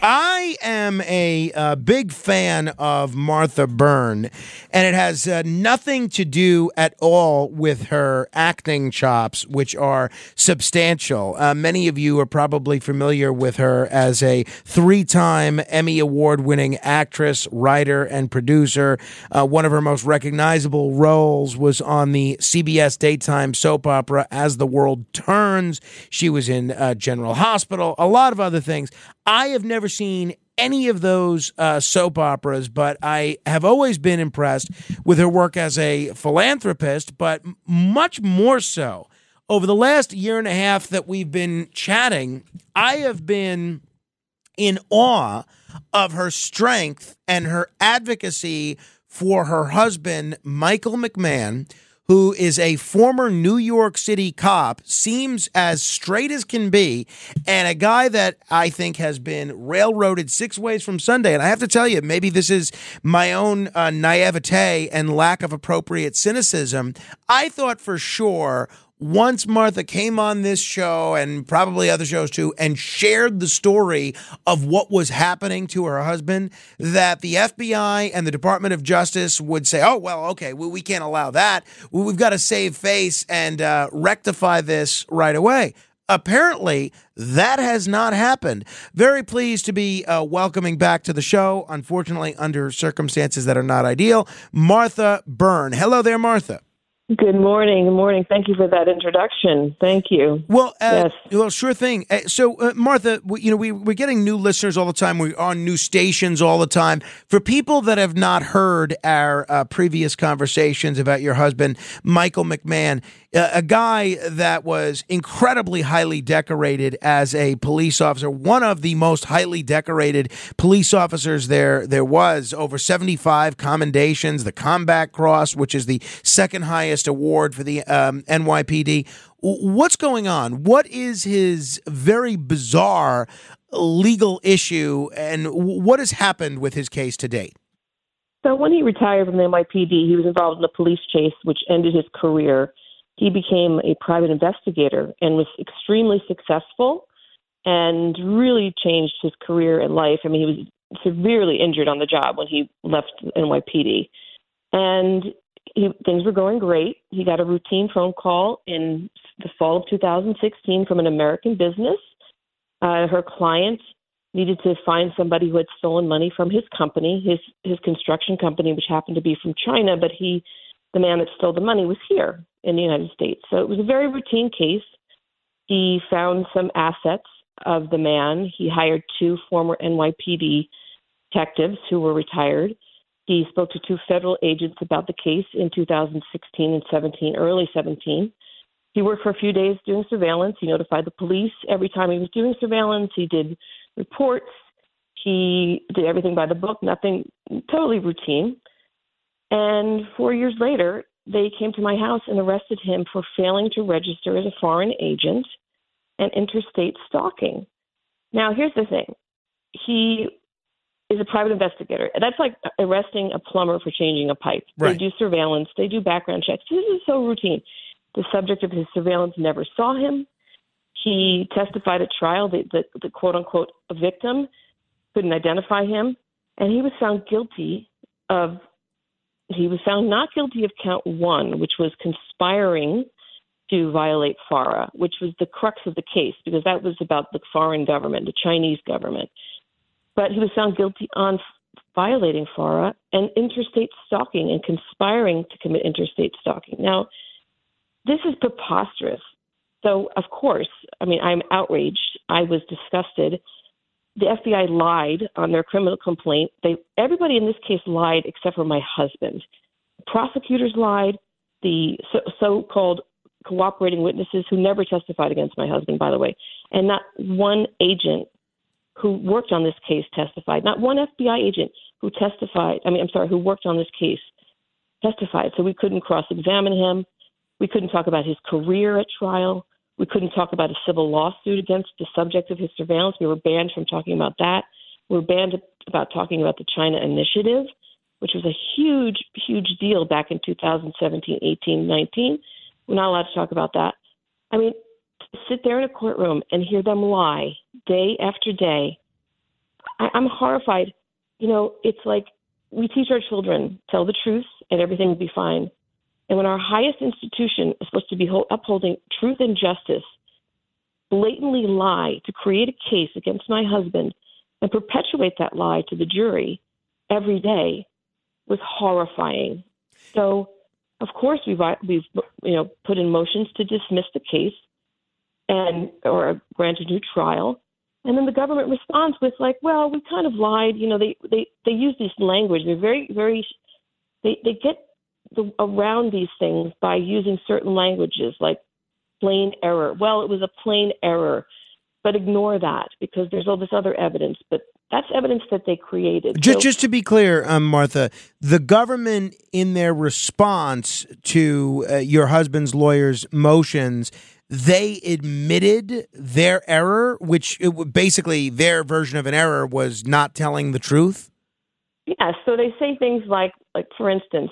I am a uh, big fan of Martha Byrne, and it has uh, nothing to do at all with her acting chops, which are substantial. Uh, many of you are probably familiar with her as a three time Emmy Award winning actress, writer, and producer. Uh, one of her most recognizable roles was on the CBS daytime soap opera As the World Turns. She was in uh, General Hospital, a lot of other things. I have never seen any of those uh, soap operas, but I have always been impressed with her work as a philanthropist, but much more so. Over the last year and a half that we've been chatting, I have been in awe of her strength and her advocacy for her husband, Michael McMahon, who is a former New York City cop, seems as straight as can be, and a guy that I think has been railroaded six ways from Sunday. And I have to tell you, maybe this is my own uh, naivete and lack of appropriate cynicism. I thought for sure once Martha came on this show and probably other shows too and shared the story of what was happening to her husband, that the FBI and the Department of Justice would say, oh, well, okay, we, we can't allow that. We've got to save face and uh, rectify this right away. Apparently, that has not happened. Very pleased to be uh, welcoming back to the show, unfortunately, under circumstances that are not ideal, Martha Byrne. Hello there, Martha. Good morning. Good morning. Thank you for that introduction. Thank you. Well, uh, yes. well, sure thing. Uh, so, uh, Martha, we, you know, we, we're getting new listeners all the time. We're on new stations all the time. For people that have not heard our uh, previous conversations about your husband, Michael McMahon, a guy that was incredibly highly decorated as a police officer, one of the most highly decorated police officers there there was, over 75 commendations, the Combat Cross, which is the second highest award for the um, NYPD. What's going on? What is his very bizarre legal issue, and what has happened with his case to date? So, when he retired from the NYPD, he was involved in a police chase, which ended his career he became a private investigator and was extremely successful and really changed his career and life. I mean, he was severely injured on the job when he left NYPD. And he, things were going great. He got a routine phone call in the fall of 2016 from an American business. Uh, her client needed to find somebody who had stolen money from his company, his his construction company, which happened to be from China, but he the man that stole the money was here in the United States. So it was a very routine case. He found some assets of the man. He hired two former NYPD detectives who were retired. He spoke to two federal agents about the case in 2016 and 17, early 17. He worked for a few days doing surveillance. He notified the police every time he was doing surveillance. He did reports. He did everything by the book, nothing totally routine. And four years later, they came to my house and arrested him for failing to register as a foreign agent and interstate stalking. Now, here's the thing he is a private investigator. That's like arresting a plumber for changing a pipe. Right. They do surveillance, they do background checks. This is so routine. The subject of his surveillance never saw him. He testified at trial that the, the quote unquote victim couldn't identify him, and he was found guilty of he was found not guilty of count one, which was conspiring to violate FARA, which was the crux of the case because that was about the foreign government, the Chinese government. But he was found guilty on violating FARA and interstate stalking and conspiring to commit interstate stalking. Now, this is preposterous. So, of course, I mean, I'm outraged. I was disgusted the FBI lied on their criminal complaint. They everybody in this case lied except for my husband. Prosecutors lied. The so, called cooperating witnesses who never testified against my husband, by the way, and not one agent who worked on this case testified. Not one FBI agent who testified. I mean, I'm sorry, who worked on this case testified. So we couldn't cross-examine him. We couldn't talk about his career at trial. We couldn't talk about a civil lawsuit against the subject of his surveillance. We were banned from talking about that. We were banned about talking about the China Initiative, which was a huge, huge deal back in 2017, 18, 19. We're not allowed to talk about that. I mean, to sit there in a courtroom and hear them lie day after day, I, I'm horrified. You know, it's like we teach our children tell the truth and everything will be fine. And when our highest institution is supposed to be upholding truth and justice, blatantly lie to create a case against my husband and perpetuate that lie to the jury every day was horrifying. So, of course, we've we've you know put in motions to dismiss the case and or grant a new trial. And then the government responds with like, well, we kind of lied. You know, they they they use this language. They're very very they they get the, around these things by using certain languages like plain error. Well, it was a plain error, but ignore that because there's all this other evidence. But that's evidence that they created. Just, so, just to be clear, um, Martha, the government, in their response to uh, your husband's lawyer's motions, they admitted their error, which it, basically their version of an error was not telling the truth. Yeah, so they say things like, like for instance,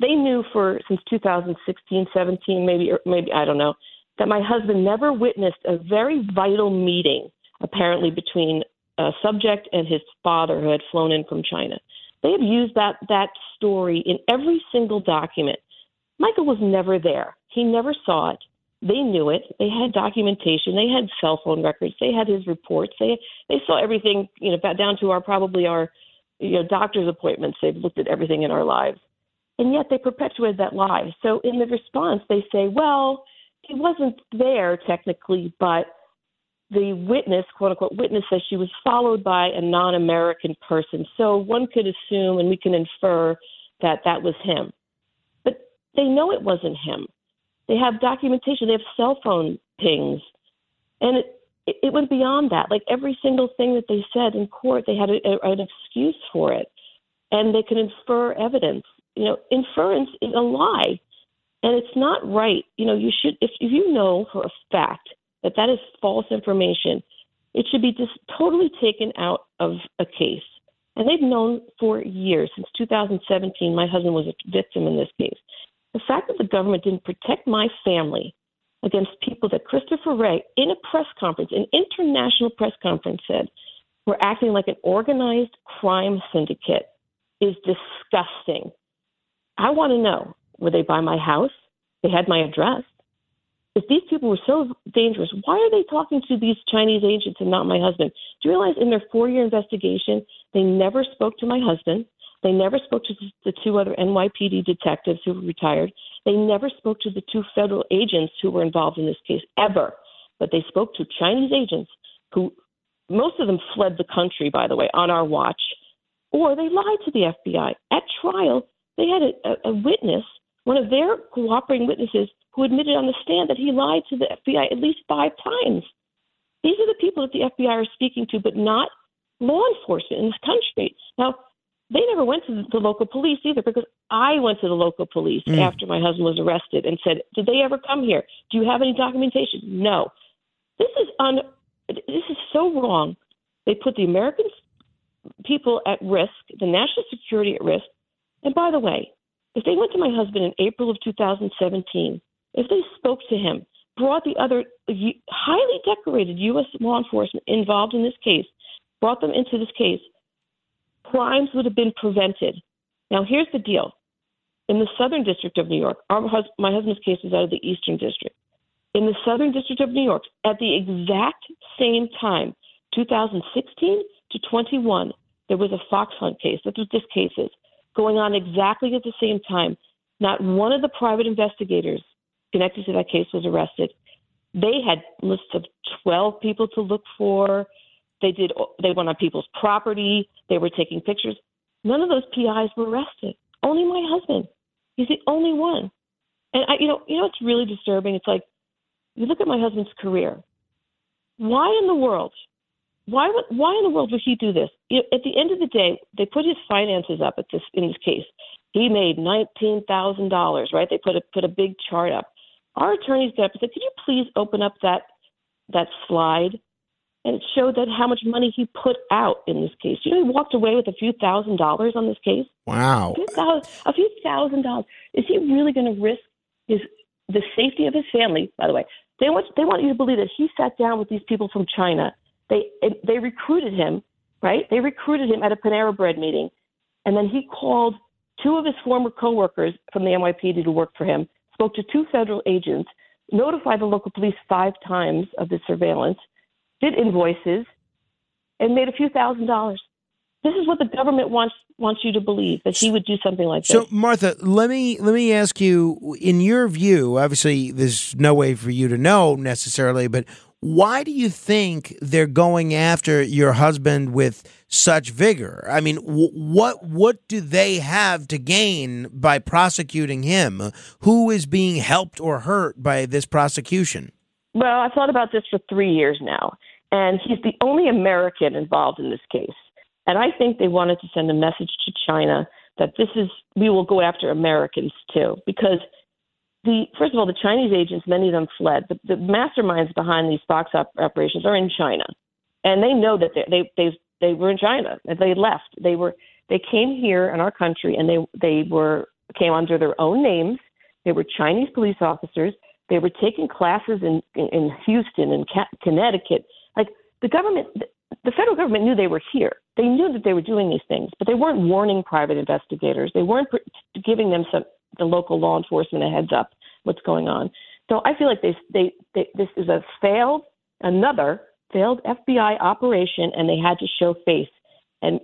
they knew for since 2016, 17, maybe, or maybe I don't know, that my husband never witnessed a very vital meeting, apparently between a subject and his father who had flown in from China. They have used that that story in every single document. Michael was never there. He never saw it. They knew it. They had documentation. They had cell phone records. They had his reports. They they saw everything, you know, down to our probably our you know doctor's appointments. They've looked at everything in our lives, and yet they perpetuated that lie. So in the response, they say, well, he wasn't there technically, but the witness, quote unquote, witness says she was followed by a non American person. So one could assume and we can infer that that was him. But they know it wasn't him. They have documentation, they have cell phone pings. And it, it went beyond that. Like every single thing that they said in court, they had a, a, an excuse for it. And they can infer evidence. You know, inference is a lie. And it's not right. You know, you should, if, if you know for a fact that that is false information. It should be just totally taken out of a case. And they've known for years, since 2017, my husband was a victim in this case. The fact that the government didn't protect my family against people that Christopher Wray, in a press conference, an international press conference, said were acting like an organized crime syndicate is disgusting. I want to know were they by my house? They had my address if these people were so dangerous, why are they talking to these Chinese agents and not my husband? Do you realize in their four year investigation, they never spoke to my husband? They never spoke to the two other NYPD detectives who were retired. They never spoke to the two federal agents who were involved in this case, ever. But they spoke to Chinese agents who, most of them fled the country, by the way, on our watch, or they lied to the FBI. At trial, they had a, a witness, one of their cooperating witnesses, who admitted on the stand that he lied to the FBI at least five times. These are the people that the FBI are speaking to, but not law enforcement in this country. Now, they never went to the local police either because I went to the local police mm. after my husband was arrested and said, "Did they ever come here? Do you have any documentation?" No. This is un. This is so wrong. They put the American people at risk, the national security at risk. And by the way, if they went to my husband in April of 2017 if they spoke to him, brought the other highly decorated U.S. law enforcement involved in this case, brought them into this case, crimes would have been prevented. Now, here's the deal. In the Southern District of New York, my husband's case is out of the Eastern District. In the Southern District of New York, at the exact same time, 2016 to 21, there was a fox hunt case. That's what this case is. Going on exactly at the same time. Not one of the private investigators connected to that case was arrested. They had lists of 12 people to look for. They did. They went on people's property. They were taking pictures. None of those PIs were arrested. Only my husband. He's the only one. And I, you know, you know, it's really disturbing. It's like you look at my husband's career. Why in the world why would why in the world would he do this? At the end of the day, they put his finances up at this in this case. He made nineteen thousand dollars, right? They put a put a big chart up. Our attorneys got up and said, "Could you please open up that that slide?" And it showed that how much money he put out in this case. You know, he walked away with a few thousand dollars on this case. Wow, a few thousand, a few thousand dollars. Is he really going to risk his the safety of his family? By the way, they want they want you to believe that he sat down with these people from China. They they recruited him, right? They recruited him at a Panera Bread meeting, and then he called two of his former coworkers from the NYPD to work for him. Spoke to two federal agents, notified the local police five times of the surveillance, did invoices, and made a few thousand dollars. This is what the government wants wants you to believe that he would do something like so, this. So, Martha, let me let me ask you, in your view, obviously, there's no way for you to know necessarily, but why do you think they're going after your husband with such vigor? I mean, w- what what do they have to gain by prosecuting him? Who is being helped or hurt by this prosecution? Well, I've thought about this for three years now, and he's the only American involved in this case. And I think they wanted to send a message to China that this is we will go after Americans too, because the first of all, the Chinese agents, many of them fled. The, the masterminds behind these Fox op- operations are in China, and they know that they they they, they were in China. They left. They were they came here in our country, and they they were came under their own names. They were Chinese police officers. They were taking classes in in, in Houston and Connecticut. The government, the federal government knew they were here. They knew that they were doing these things, but they weren't warning private investigators. They weren't giving them some the local law enforcement a heads up what's going on. So I feel like they, they, they this is a failed another failed FBI operation, and they had to show face, and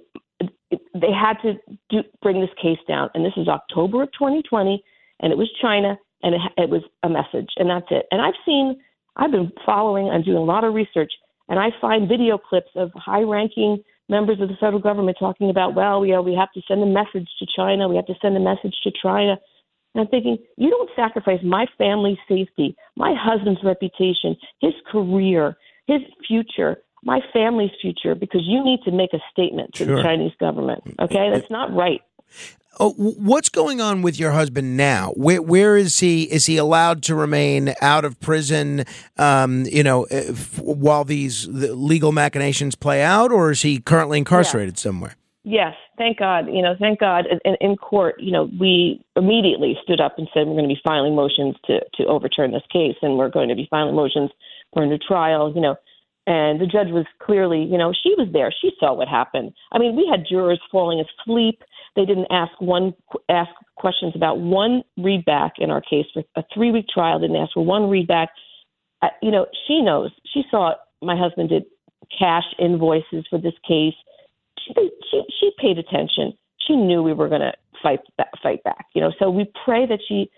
they had to do, bring this case down. And this is October of 2020, and it was China, and it, it was a message, and that's it. And I've seen, I've been following, I'm doing a lot of research, and I find video clips of high-ranking members of the federal government talking about, well, you know, we have to send a message to China, we have to send a message to China. And I'm thinking, you don't sacrifice my family's safety, my husband's reputation, his career, his future, my family's future, because you need to make a statement to sure. the Chinese government. Mm, okay, that's not right. Oh, what's going on with your husband now? Where, where is he? Is he allowed to remain out of prison? Um, you know, if, while these legal machinations play out, or is he currently incarcerated yeah. somewhere? Yes, thank God. You know, thank God. In, in court, you know, we immediately stood up and said we're going to be filing motions to to overturn this case, and we're going to be filing motions for a new trial. You know, and the judge was clearly, you know, she was there. She saw what happened. I mean, we had jurors falling asleep. They didn't ask one ask questions about one readback in our case for a three week trial. Didn't ask for one readback. Uh, you know, she knows. She saw my husband did cash invoices for this case she she she paid attention. She knew we were going to fight back, fight back. You know, so we pray that she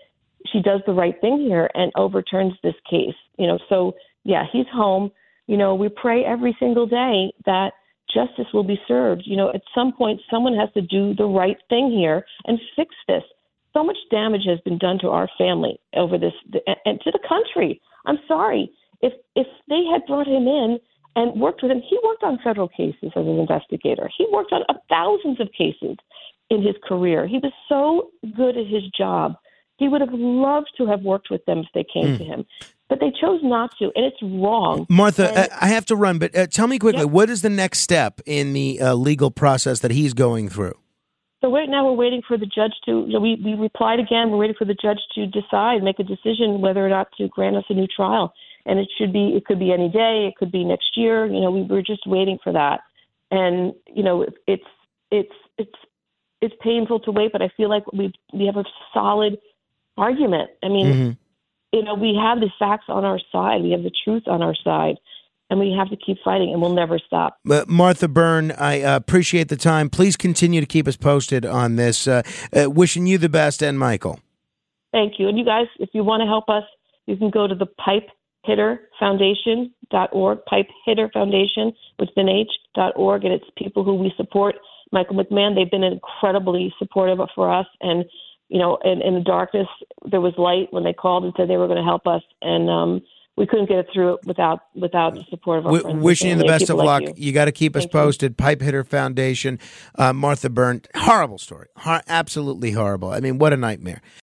she does the right thing here and overturns this case. You know, so yeah, he's home. You know, we pray every single day that justice will be served. You know, at some point, someone has to do the right thing here and fix this. So much damage has been done to our family over this and to the country. I'm sorry. If if they had brought him in and worked with him. He worked on federal cases as an investigator. He worked on thousands of cases in his career. He was so good at his job. He would have loved to have worked with them if they came mm. to him, but they chose not to, and it's wrong. Martha, and, I have to run, but uh, tell me quickly, what is the next step in the uh, legal process that he's going through? So right now we're waiting for the judge to. You know, we we replied again. We're waiting for the judge to decide, make a decision whether or not to grant us a new trial and it should be it could be any day it could be next year you know we were just waiting for that and you know it's it's it's it's painful to wait but i feel like we we have a solid argument i mean mm-hmm. You know we have the facts on our side we have the truth on our side and we have to keep fighting and we'll never stop. Uh, Martha Byrne, I uh, appreciate the time. Please continue to keep us posted on this. Uh, uh wishing you the best and Michael. Thank you. And you guys, if you want to help us, you can go to the pipe hitterfoundation.org, Pipe Hitter Foundation with an H.org, and it's people who we support. Michael McMahon, they've been incredibly supportive for us. And, you know, in, in the darkness, there was light when they called and said they were going to help us. And um, we couldn't get it through without without the support of our W- friends. wishing you the best of luck. like You, got to keep us Thank you. posted. Pipe Hitter Foundation, uh, Martha Byrne. Horrible story. Hor- absolutely horrible. I mean, what a nightmare.